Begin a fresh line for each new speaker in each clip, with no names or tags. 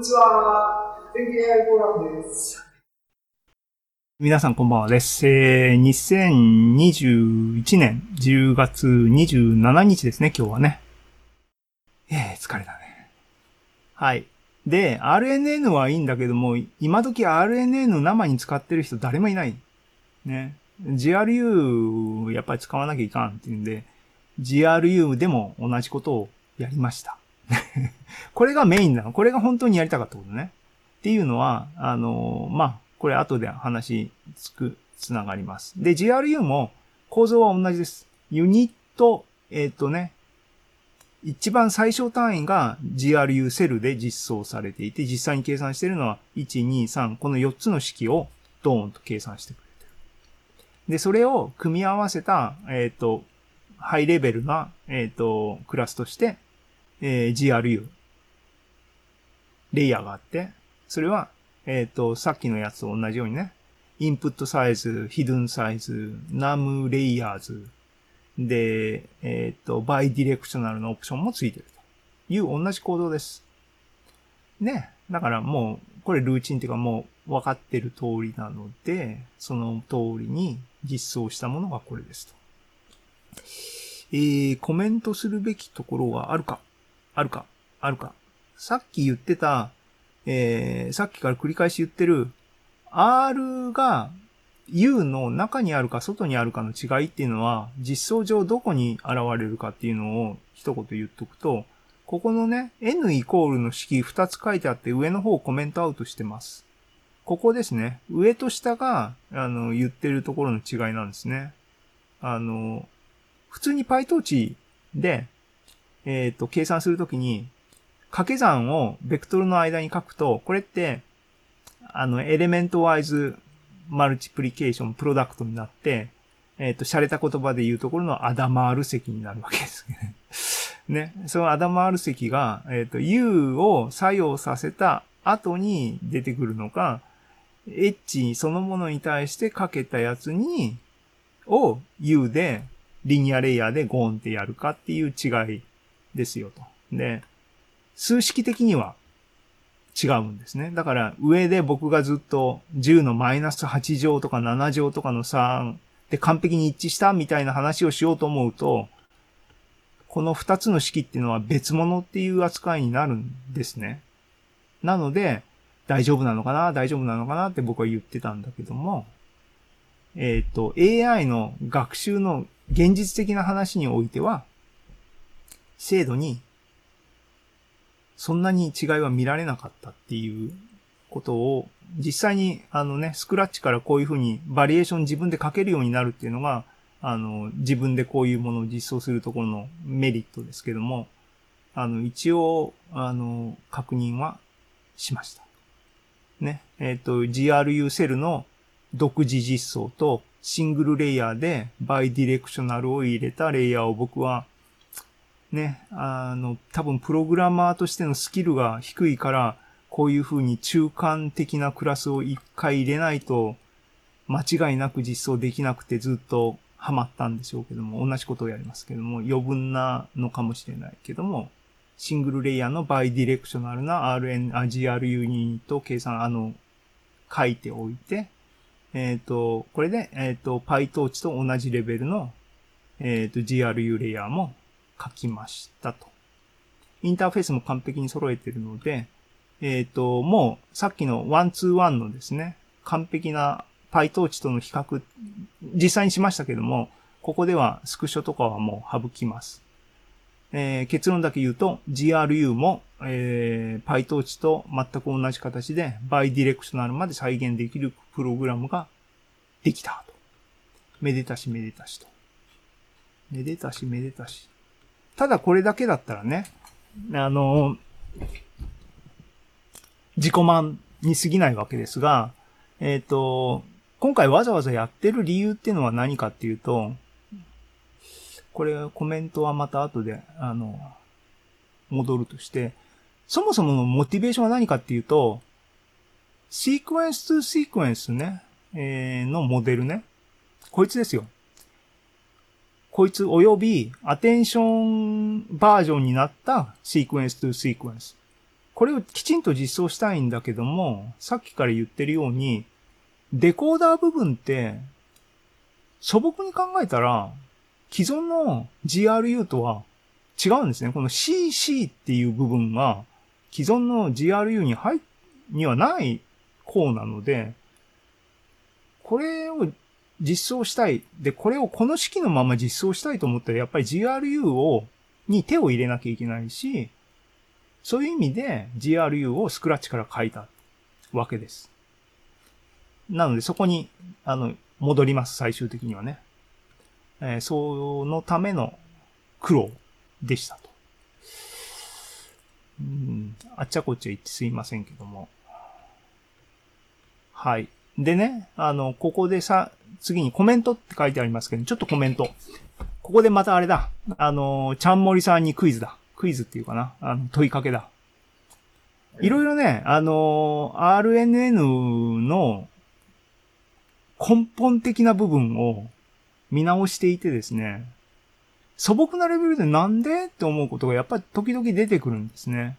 にちは。天気 AI フォーラムです。
皆さんこんばんはです。えー、2021年10月27日ですね、今日はね。えー、疲れたね。はい。で、RNN はいいんだけども、今時 RNN 生に使ってる人誰もいない。ね。GRU やっぱり使わなきゃいかんっていうんで、GRU でも同じことをやりました。これがメインなの。これが本当にやりたかったことね。っていうのは、あの、まあ、これ後で話つく、つながります。で、GRU も構造は同じです。ユニット、えっ、ー、とね、一番最小単位が GRU セルで実装されていて、実際に計算しているのは1、2、3、この4つの式をドーンと計算してくれてる。で、それを組み合わせた、えっ、ー、と、ハイレベルな、えっ、と、クラスとして、えー、GRU、レイヤーがあって、それはえっ、ー、と、さっきのやつと同じようにね、インプットサイズ、ヒドゥンサイズ、ナムレイヤーズ、で、えっ、ー、と、バイディレクショナルのオプションもついてるという同じコードです。ね。だからもう、これルーチンっていうかもう分かってる通りなので、その通りに実装したものがこれですと。えー、コメントするべきところがあるかあるか？あるか？さっき言ってた、えー、さっきから繰り返し言ってる R が U の中にあるか外にあるかの違いっていうのは実装上どこに現れるかっていうのを一言言っとくと、ここのね、n イコールの式2つ書いてあって上の方をコメントアウトしてます。ここですね。上と下が、あの、言ってるところの違いなんですね。あの、普通に PyTorch で、えっ、ー、と、計算するときに、掛け算をベクトルの間に書くと、これって、あの、 element-wise multiplication product になって、えっ、ー、と、洒落た言葉で言うところのアダマール積になるわけですね。ね。そのアダマール積が、えっ、ー、と、U を作用させた後に出てくるのか、エッジそのものに対してかけたやつに、を U で、リニアレイヤーでゴーンってやるかっていう違いですよと。で、数式的には違うんですね。だから上で僕がずっと10のマイナス8乗とか7乗とかの3で完璧に一致したみたいな話をしようと思うと、この2つの式っていうのは別物っていう扱いになるんですね。なので、大丈夫なのかな？大丈夫なのかなって僕は言ってたんだけども、えっ、ー、と、AI の学習の現実的な話においては、精度にそんなに違いは見られなかったっていうことを、実際にあのね、スクラッチからこういうふうにバリエーション自分で書けるようになるっていうのが、あの、自分でこういうものを実装するところのメリットですけども、あの、一応、あの、確認はしました。ね。えっ、ー、と、GRU セルの独自実装とシングルレイヤーでバイディレクショナルを入れたレイヤーを僕はね、あの、多分プログラマーとしてのスキルが低いから、こういう風に中間的なクラスを一回入れないと、間違いなく実装できなくてずっとハマったんでしょうけども、同じことをやりますけども、余分なのかもしれないけども、シングルレイヤーのバイディレクショナルな RN、GRU ユニット計算、あの、書いておいて、えっ、ー、と、これで、えっ、ー、と、PyTorch と同じレベルの、えっ、ー、と、GRU レイヤーも書きましたと。インターフェースも完璧に揃えているので、えっ、ー、と、もうさっきの121のですね、完璧な PyTorch との比較、実際にしましたけども、ここではスクショとかはもう省きます。えー、結論だけ言うと、GRU も、えー、PyTorch と全く同じ形で、バイディレクショナルまで再現できるプログラムができたと。めでたしめでたしと。めでたしめでたし。ただこれだけだったらね、あの、自己満に過ぎないわけですが、えっ、ー、と、今回わざわざやってる理由っていうのは何かっていうと、これコメントはまた後で、あの、戻るとして、そもそものモチベーションは何かっていうと、シークエンス2シークエンスね、えー、のモデルね。こいつですよ。こいつ及びアテンションバージョンになったシークエンストゥシークエンス。これをきちんと実装したいんだけども、さっきから言ってるように、デコーダー部分って、素朴に考えたら、既存の GRU とは違うんですね。この CC っていう部分が、既存の GRU に入っ、にはない項なので、これを実装したい。で、これをこの式のまま実装したいと思ったら、やっぱり GRU を、に手を入れなきゃいけないし、そういう意味で GRU をスクラッチから書いたわけです。なのでそこに、あの、戻ります、最終的にはね。えーそのための苦労でしたと。うん、あっちゃこっちゃ言ってすいませんけども。はい。でね、あの、ここでさ、次にコメントって書いてありますけど、ちょっとコメント。ここでまたあれだ。あの、ちゃんもりさんにクイズだ。クイズっていうかな。あの、問いかけだ。いろいろね、あの、RNN の根本的な部分を見直していてですね、素朴なレベルでなんでって思うことがやっぱり時々出てくるんですね。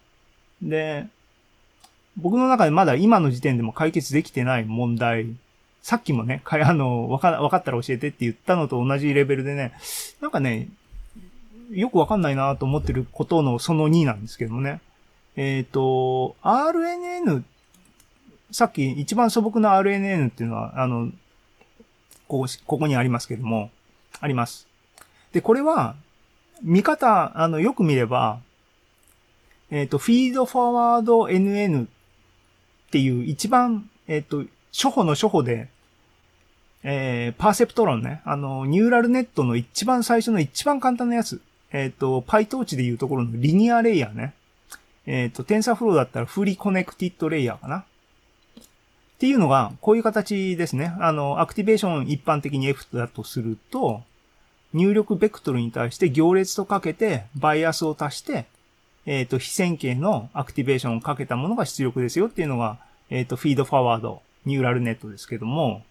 で、僕の中でまだ今の時点でも解決できてない問題、さっきもね、か あの、わか、わかったら教えてって言ったのと同じレベルでね、なんかね、よくわかんないなと思ってることのその2なんですけどもね。えっ、と、RNN、さっき一番素朴な RNN っていうのは、あの、ここ、ここにありますけども、あります。で、これは、見方、あの、よく見れば、えっ、と、フィードフォワード NN っていう一番、えっ、と、初歩の初歩で、えー、パーセプト論ね。あの、ニューラルネットの一番最初の一番簡単なやつ。えっ、と、PyTorch でいうところのリニアレイヤーね。えっ、と、TensorFlow だったらフリーコネクティッドレイヤーかな。っていうのが、こういう形ですね。あの、アクティベーション一般的に F だとすると、入力ベクトルに対して行列とかけて、バイアスを足して、えっ、と、非線形のアクティベーションをかけたものが出力ですよっていうのが、えっ、と、フィードフォワード、ニューラルネットですけども、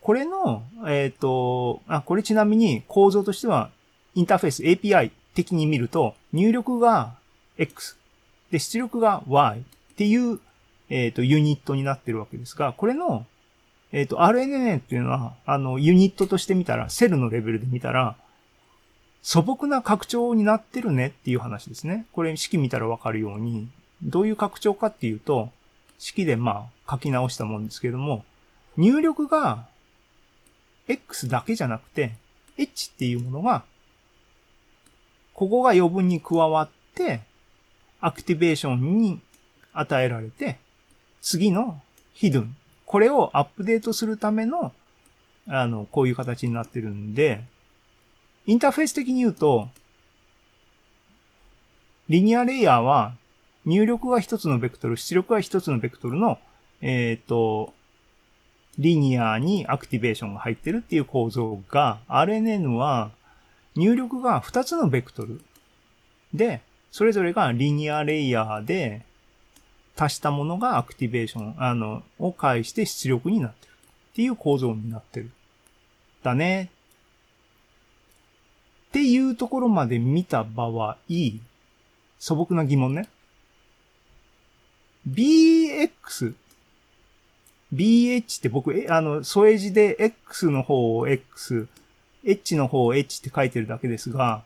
これの、えっ、と、あ、これちなみに構造としては、インターフェース API 的に見ると、入力が X、で、出力が Y っていう、えっ、と、ユニットになってるわけですが、これの、えっ、と、RNN っていうのは、あの、ユニットとして見たら、セルのレベルで見たら、素朴な拡張になってるねっていう話ですね。これ式見たらわかるように、どういう拡張かっていうと、式でまあ書き直したもんですけども、入力が X だけじゃなくて、H っていうものが、ここが余分に加わって、アクティベーションに与えられて、次のヒドゥン。これをアップデートするための、あの、こういう形になってるんで、インターフェース的に言うと、 linear layer は、入力が一つのベクトル、出力が一つのベクトルの、えっ、と、 linear に activation が入ってるっていう構造が、RNN は入力が2つのベクトルで、それぞれが linear layer で足したものが activation、あの、を介して出力になってるっていう構造になってる。だね。っていうところまで見た場合、素朴な疑問ね。BX、BH って僕、えあの、添え字で X の方を X、H の方を H って書いてるだけですが、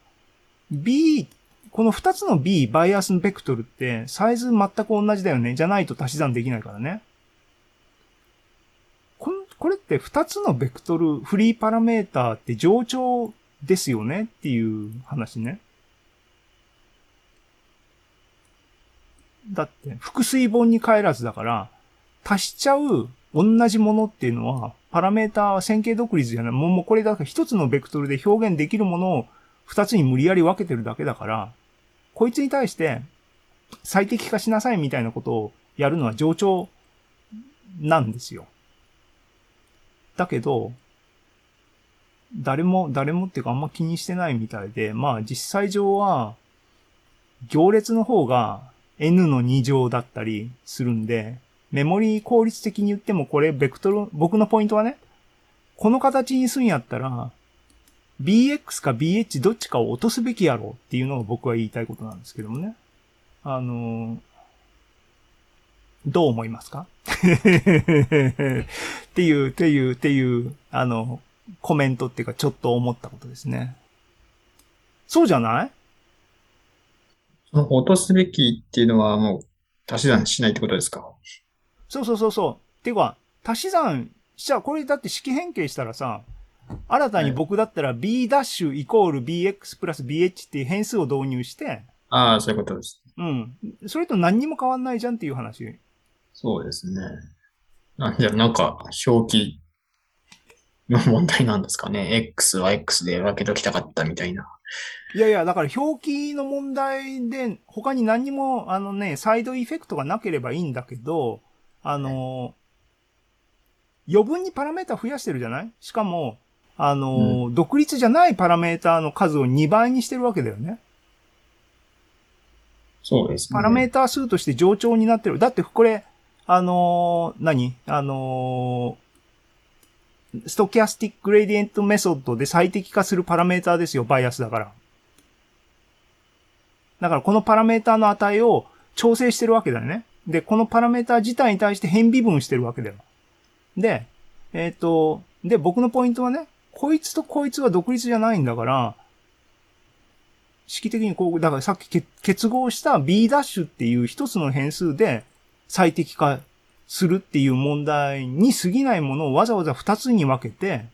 B、この二つの B、バイアスのベクトルって、サイズ全く同じだよね。じゃないと足し算できないからね。こんこれって二つのベクトル、フリーパラメーターって上長ですよねっていう話ね。だって、複水本に帰らずだから、足しちゃう同じものっていうのは、パラメーターは線形独立じゃない。もうもうこれだから一つのベクトルで表現できるものを二つに無理やり分けてるだけだから、こいつに対して最適化しなさいみたいなことをやるのは上長なんですよ。だけど、誰も、誰もっていうかあんま気にしてないみたいで、まあ実際上は、行列の方が n の2乗だったりするんで、メモリー効率的に言ってもこれベクトル、僕のポイントはね、この形にするんやったら、bx か bh どっちかを落とすべきやろうっていうのが僕は言いたいことなんですけどもね。あの、どう思いますか？っていう、っていう、っていう、あの、コメントっていうか、ちょっと思ったことですね。そうじゃない？
落とすべきっていうのはもう足し算しないってことですか？
そうそうそうそう。っていうか、足し算しちゃう。これだって式変形したらさ、新たに僕だったら b' ダッシュイコール bx プラス bh っていう変数を導入して、
ああ、そういうことです。
うん。それと何にも変わんないじゃんっていう話。
そうですね。あじゃあなんか表記の問題なんですかね。X は X で分けときたかったみたいな。
いやいや、だから表記の問題で、他に何にも、あのね、サイドエフェクトがなければいいんだけど、あの、余分にパラメータ増やしてるじゃない？しかも、あの、独立じゃないパラメータの数を2倍にしてるわけだよね。
そうですね。
パラメータ数として冗長になってる。だってこれ、あのー何？あのー stochastic gradient method で最適化するパラメーターですよ、バイアスだから。だからこのパラメータの値を調整してるわけだよね。で、このパラメータ自体に対して偏微分してるわけだよ。で、えっ、と、で、僕のポイントはね、こいつとこいつは独立じゃないんだから、式的にこう、だからさっき結合した b' っていう一つの変数で最適化するっていう問題に過ぎないものをわざわざ二つに分けて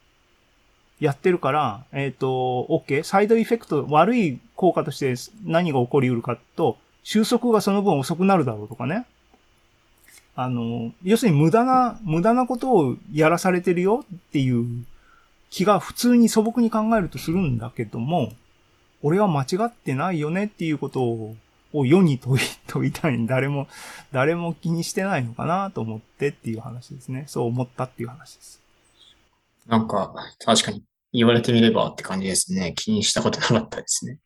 やってるから、えっ、と、OK。サイドエフェクト、悪い効果として何が起こり得るかと、収束がその分遅くなるだろうとかね。あの、要するに無駄な、無駄なことをやらされてるよっていう気が普通に素朴に考えるとするんだけども、俺は間違ってないよねっていうことを、を世に問い、問いたいに誰も、誰も気にしてないのかなと思ってっていう話ですね。そう思ったっていう話です。
なんか、確かに言われてみればって感じですね。気にしたことなかったですね。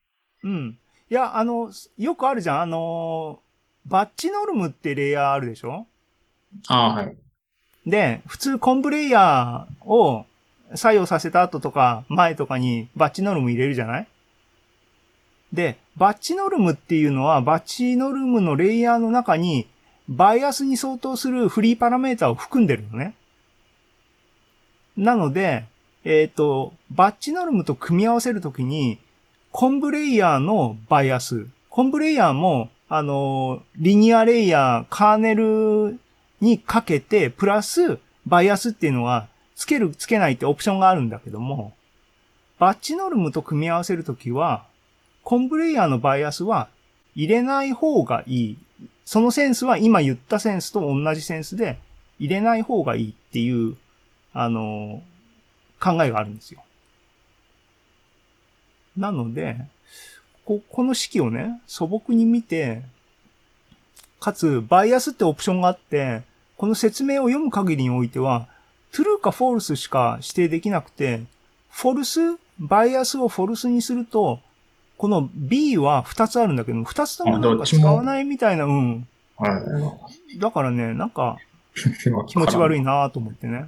うん。いや、あの、よくあるじゃん。あの、バッチノルムってレイヤーあるでしょ？
ああ、はい。
で、普通コンブレイヤーを作用させた後とか前とかにバッチノルム入れるじゃない？で、バッチノルムっていうのはバッチノルムのレイヤーの中にバイアスに相当するフリーパラメータを含んでるのね。なので、えっ、と、バッチノルムと組み合わせるときに、コンブレイヤーのバイアス。コンブレイヤーも、あの、リニアレイヤー、カーネルにかけて、プラス、バイアスっていうのは、つける、つけないってオプションがあるんだけども、バッチノルムと組み合わせるときは、コンブレイヤーのバイアスは入れない方がいい。そのセンスは今言ったセンスと同じセンスで入れない方がいいっていう、あの、考えがあるんですよ。なので、こ、この式をね、素朴に見て、かつ、バイアスってオプションがあって、この説明を読む限りにおいては、true か false しか指定できなくて、false、バイアスを false にすると、この B は2つあるんだけど、2つともなんか使わないみたいな、うん。
は
だからね、なんか
い。
気持ち悪
い。
いなと思ってね。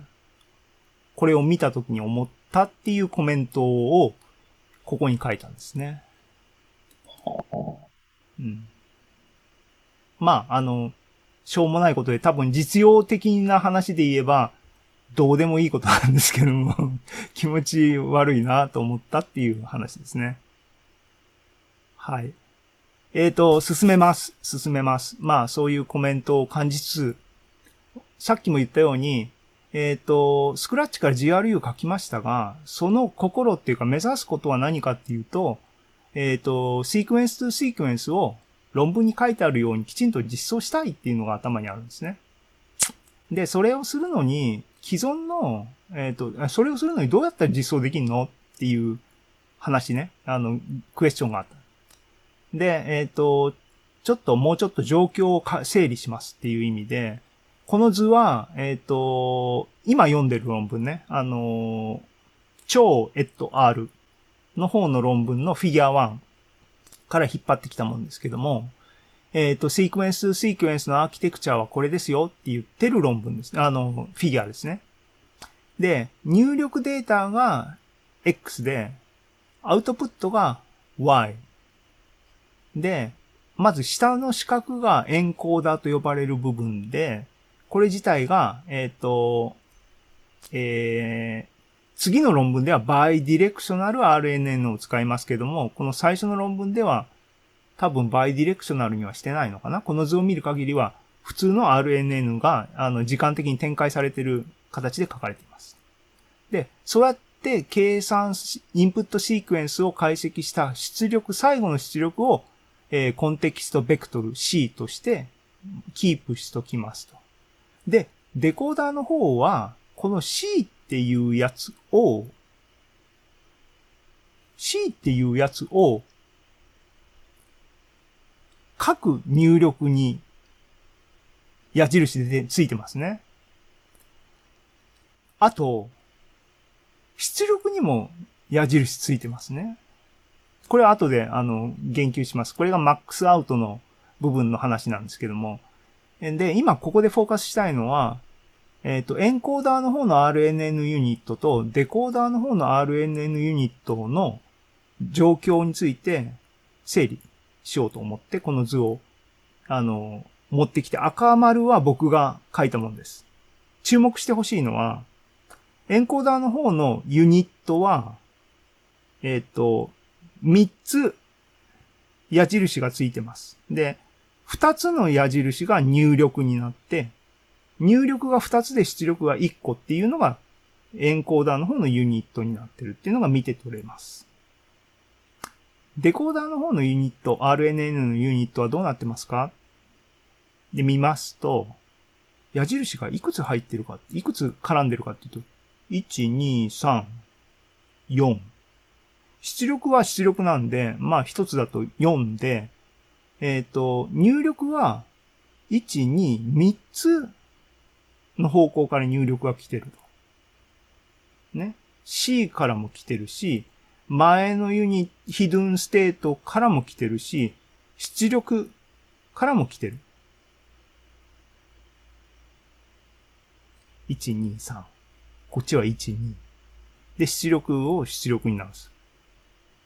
これを見た時に思ったっていうコメントを、ここに書いたんですね。うん。まあ、あの、しょうもないことで多分実用的な話で言えば、どうでもいいことなんですけども、気持ち悪いなと思ったっていう話ですね。はい。えーと、進めます。進めます。まあ、そういうコメントを感じつつ、さっきも言ったように、えっ、と、スクラッチから GRU 書きましたが、その心っていうか目指すことは何かっていうと、えっ、と、シークエンスとシークエンスを論文に書いてあるようにきちんと実装したいっていうのが頭にあるんですね。で、それをするのに、既存の、えっ、と、それをするのにどうやったら実装できるのっていう話ね。あの、クエスチョンがあった。で、えっ、と、ちょっともうちょっと状況を整理しますっていう意味で、この図は、えっ、と、今読んでる論文ね、あの、超エット R の方の論文のフィギュア1から引っ張ってきたもんですけども、えっ、と、シークエンス、シークエンスのアーキテクチャはこれですよって言ってる論文です。あの、フィギュアですね。で、入力データが X で、アウトプットが Y。で、まず下の四角がエンコーダーと呼ばれる部分で、これ自体が、えっ、と、えー、次の論文ではバイディレクショナル RNN を使いますけども、この最初の論文では多分 bidirectional にはしてないのかな？この図を見る限りは普通の RNN があの時間的に展開されている形で書かれています。で、そうやって計算、 input sequence を解析した出力、最後の出力を、えーコンテキストベクトル C としてキープしときますと。で、デコーダーの方は、この C っていうやつを、C っていうやつを、各入力に矢印でついてますね。あと、出力にも矢印ついてますね。これは後で、あの、言及します。これがマックスアウトの部分の話なんですけども。で、今ここでフォーカスしたいのは、えっ、と、エンコーダーの方の RNN ユニットとデコーダーの方の RNN ユニットの状況について整理しようと思って、この図を、あの、持ってきて、赤丸は僕が書いたものです。注目してほしいのは、エンコーダーの方のユニットは、えっ、と、3つ矢印がついてます。で、2つの矢印が入力になって、入力が2つで出力が1個っていうのがエンコーダーの方のユニットになってるっていうのが見て取れます。デコーダーの方のユニット、RNN のユニットはどうなってますか？で見ますと、矢印がいくつ入ってるか、いくつ絡んでるかっていうと、1、2、3、4。出力は出力なんで、まあ一つだと4で、えっ、と、入力は、1、2、3つの方向から入力が来てると。ね。C からも来てるし、前のユニ、ヒドゥンステートからも来てるし、出力からも来てる。1、2、3。こっちは1、2。で、出力を出力に直す。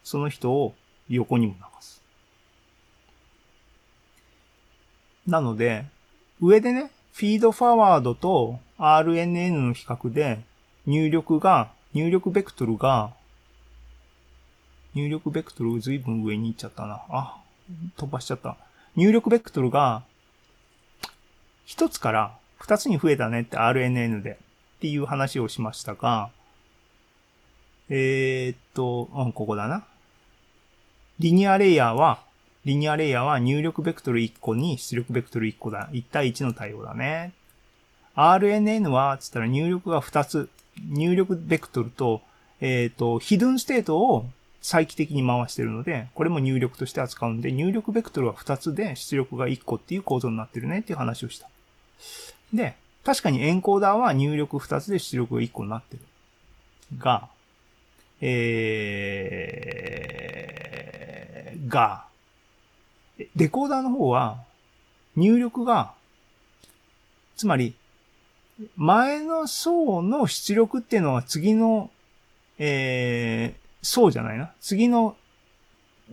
その人を横にも流す。なので、上でね、フィードフォワードと RNN の比較で、入力が、入力ベクトルが、入力ベクトルずいぶん上に行っちゃったな。あ、飛ばしちゃった。入力ベクトルが、一つから二つに増えたねって RNN でっていう話をしましたが、えー、っと、うん、ここだな。リニアレイヤーは、リニアレイヤーは入力ベクトル1個に出力ベクトル1個だ。1対1の対応だね。RNN は、つったら入力が2つ。入力ベクトルと、えっ、と、ヒドゥンステートを再帰的に回してるので、これも入力として扱うんで、入力ベクトルは2つで出力が1個っていう構造になってるねっていう話をした。で、確かにエンコーダーは入力2つで出力が1個になってる。が、えー、が、デコーダーの方は入力が、つまり、前の層の出力っていうのは次の、えー、層じゃないな。次の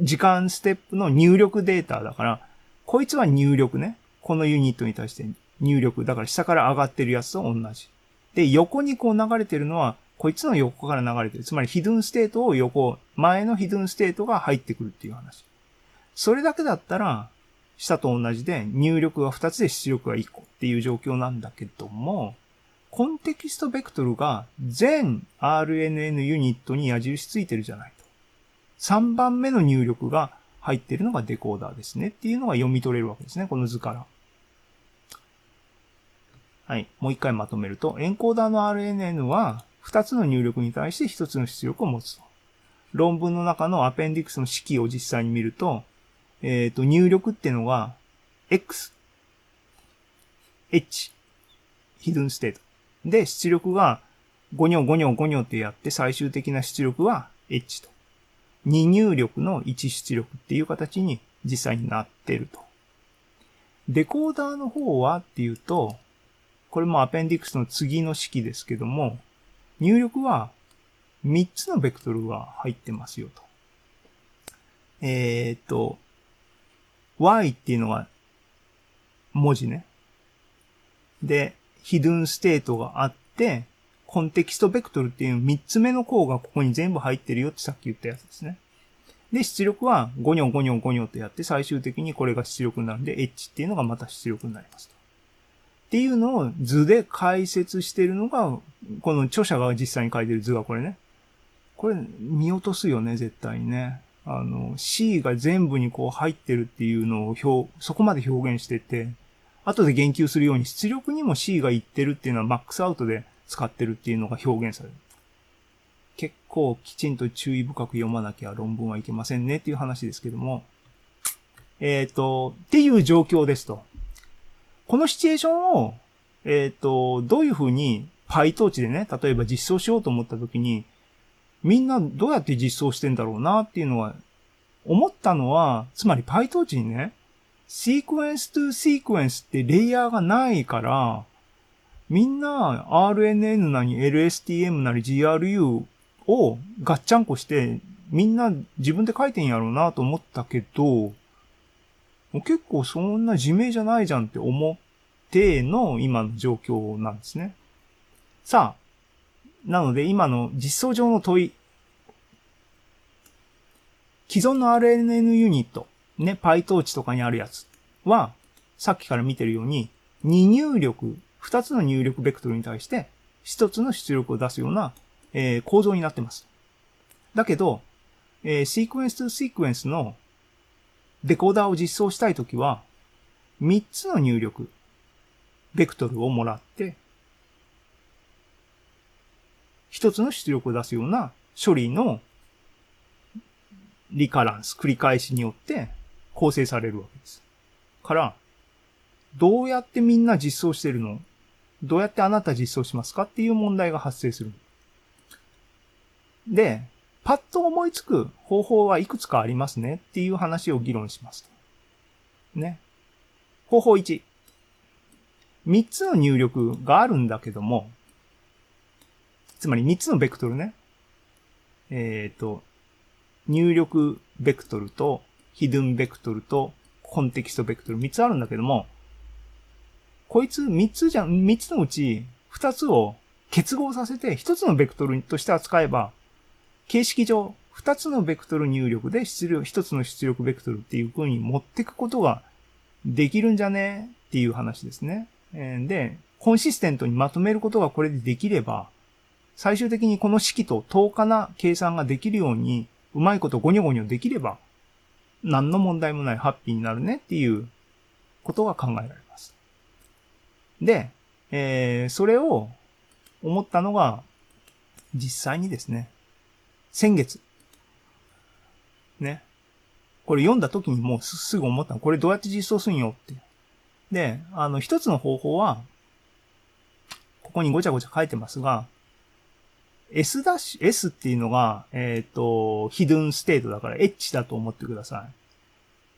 時間ステップの入力データだから、こいつは入力ね。このユニットに対して入力。だから下から上がってるやつと同じ。で、横にこう流れてるのは、こいつの横から流れてる。つまりヒドゥンステートを横、前のヒドゥンステートが入ってくるっていう話。それだけだったら、下と同じで入力が2つで出力が1個っていう状況なんだけども、コンテキストベクトルが全 RNN ユニットに矢印ついてるじゃないと。3番目の入力が入ってるのがデコーダーですねっていうのが読み取れるわけですね、この図から。はい。もう一回まとめると、エンコーダーの RNN は2つの入力に対して1つの出力を持つと。論文の中のアペンディクスの式を実際に見ると、えっ、と、入力ってのが、X、H、ヒドゥンステート。で、出力が5行5行5行ってやって最終的な出力は H と。2入力の1出力っていう形に実際になってると。デコーダーの方はっていうと、これもアペンディクスの次の式ですけども、入力は3つのベクトルが入ってますよと。えー、っと、y っていうのが文字ね。で、ヒドゥンステートがあって、コンテキストベクトルっていう三つ目の項がここに全部入ってるよってさっき言ったやつですね。で、出力はゴニョゴニョゴニョとやって最終的にこれが出力になるんで、H っていうのがまた出力になりますと。っていうのを図で解説してるのが、この著者が実際に書いてる図がこれね。これ見落とすよね、絶対にね。あの、C が全部にこう入ってるっていうのを表、そこまで表現してて、後で言及するように出力にも C がいってるっていうのはマックスアウトで使ってるっていうのが表現される。結構きちんと注意深く読まなきゃ論文はいけませんねっていう話ですけども。えっ、と、っていう状況ですと。このシチュエーションを、えっ、と、どういうふうに PyTorch でね、例えば実装しようと思った時に、みんなどうやって実装してんだろうなっていうのは、思ったのは、つまり PyTorch にね、シークエンス to シークエンスってレイヤーがないから、みんな RNN なり LSTM なり GRU をガッチャンコして、みんな自分で書いてんやろうなと思ったけど、結構そんな自明じゃないじゃんって思っての今の状況なんですね。さあ、なので今の実装上の問い。既存の RNN ユニット、ね、PyTorch とかにあるやつは、さっきから見てるように、2入力、2つの入力ベクトルに対して、1つの出力を出すような、えー構造になってます。だけど、えー、シークエンス to シークエンスのデコーダーを実装したいときは、3つの入力、ベクトルをもらって、1つの出力を出すような処理のリカランス、繰り返しによって構成されるわけです。から、どうやってみんな実装してるの？どうやってあなた実装しますかっていう問題が発生する。で、パッと思いつく方法はいくつかありますねっていう話を議論します。ね。方法1。3つの入力があるんだけども、つまり3つのベクトルね。えっ、と、入力ベクトルと、ヒドゥンベクトルと、コンテキストベクトル3つあるんだけども、こいつ3つじゃん、3つのうち2つを結合させて1つのベクトルとして扱えば、形式上2つのベクトル入力で出力、1つの出力ベクトルっていう風に持っていくことができるんじゃね？っていう話ですね。で、コンシステントにまとめることがこれでできれば、最終的にこの式と等価な計算ができるように、うまいことゴニョゴニョできれば、何の問題もないハッピーになるねっていうことが考えられます。で、えー、それを思ったのが、実際にですね、先月。ね。これ読んだ時にもうすぐ思ったの。これどうやって実装するんよって。で、あの、一つの方法は、ここにごちゃごちゃ書いてますが、S ダッシュ、S っていうのが、えっ、と、ヒドゥンステートだから H だと思ってください。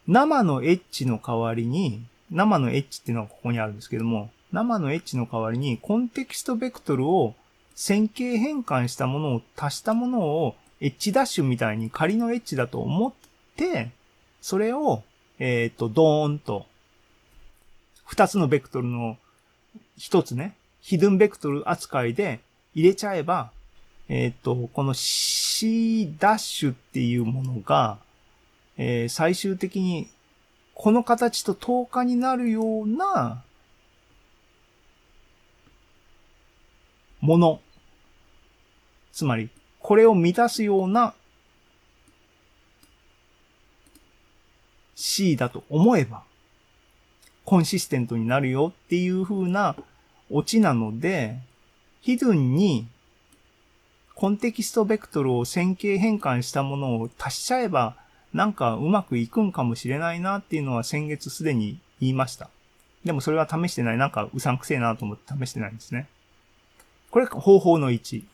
生の H の代わりに、生の H っていうのがここにあるんですけども、生の H の代わりにコンテキストベクトルを線形変換したものを足したものを H ダッシュみたいに仮の H だと思って、それを、えっ、と、ドーンと、二つのベクトルの一つね、ヒドゥンベクトル扱いで入れちゃえば、えっ、と、この C ダッシュっていうものが、えー最終的にこの形と等価になるようなもの。つまり、これを満たすような C だと思えば、コンシステントになるよっていう風なオチなので、ヒドゥンにコンテキストベクトルを線形変換したものを足しちゃえば、なんかうまくいくんかもしれないなっていうのは先月すでに言いました。でもそれは試してない。なんかうさんくせえなと思って試してないんですね。これ方法の1。